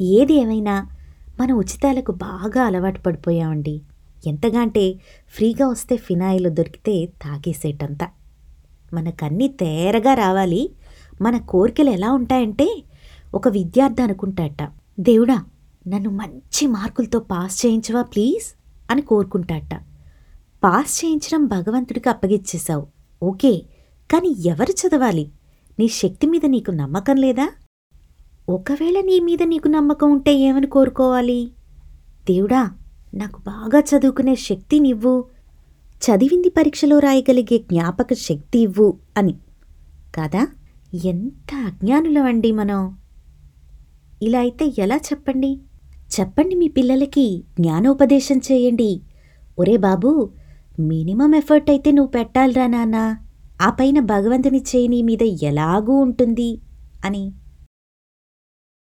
ఏది ఏమైనా మన ఉచితాలకు బాగా అలవాటు పడిపోయామండి. ఎంతగా అంటే ఫ్రీగా వస్తే ఫినాయిల్ దొరికితే తాగేసేటంతా. మనకన్నీ తేరగా రావాలి. మన కోరికలు ఎలా ఉంటాయంటే ఒక విద్యార్థి అనుకుంటాట దేవుడా నన్ను మంచి మార్కులతో పాస్ చేయించవా ప్లీజ్? అని కోరుకుంటాట. పాస్ చేయించడం భగవంతుడికి అప్పగిచ్చేశావు. ఓకే కానీ ఎవరు చదవాలి? నీ శక్తి మీద నీకు నమ్మకం లేదా? ఒకవేళ నీ మీద నీకు నమ్మకం ఉంటే ఏమని కోరుకోవాలి? దేవుడా నాకు బాగా చదువుకునే శక్తినివ్వు. చదివింది పరీక్షలో రాయగలిగే జ్ఞాపక శక్తి ఇవ్వు అని. కాదా? ఎంత అజ్ఞానులమండి మనం. ఇలా అయితే ఎలా చెప్పండి? చెప్పండి మీ పిల్లలకి జ్ఞానోపదేశం చేయండి. ఒరే బాబూ మినిమం ఎఫర్ట్ అయితే నువ్వు పెట్టాలిరా నాన్నా. ఆ పైన భగవంతుని చేయి నీ మీద ఎలాగూ ఉంటుంది అని.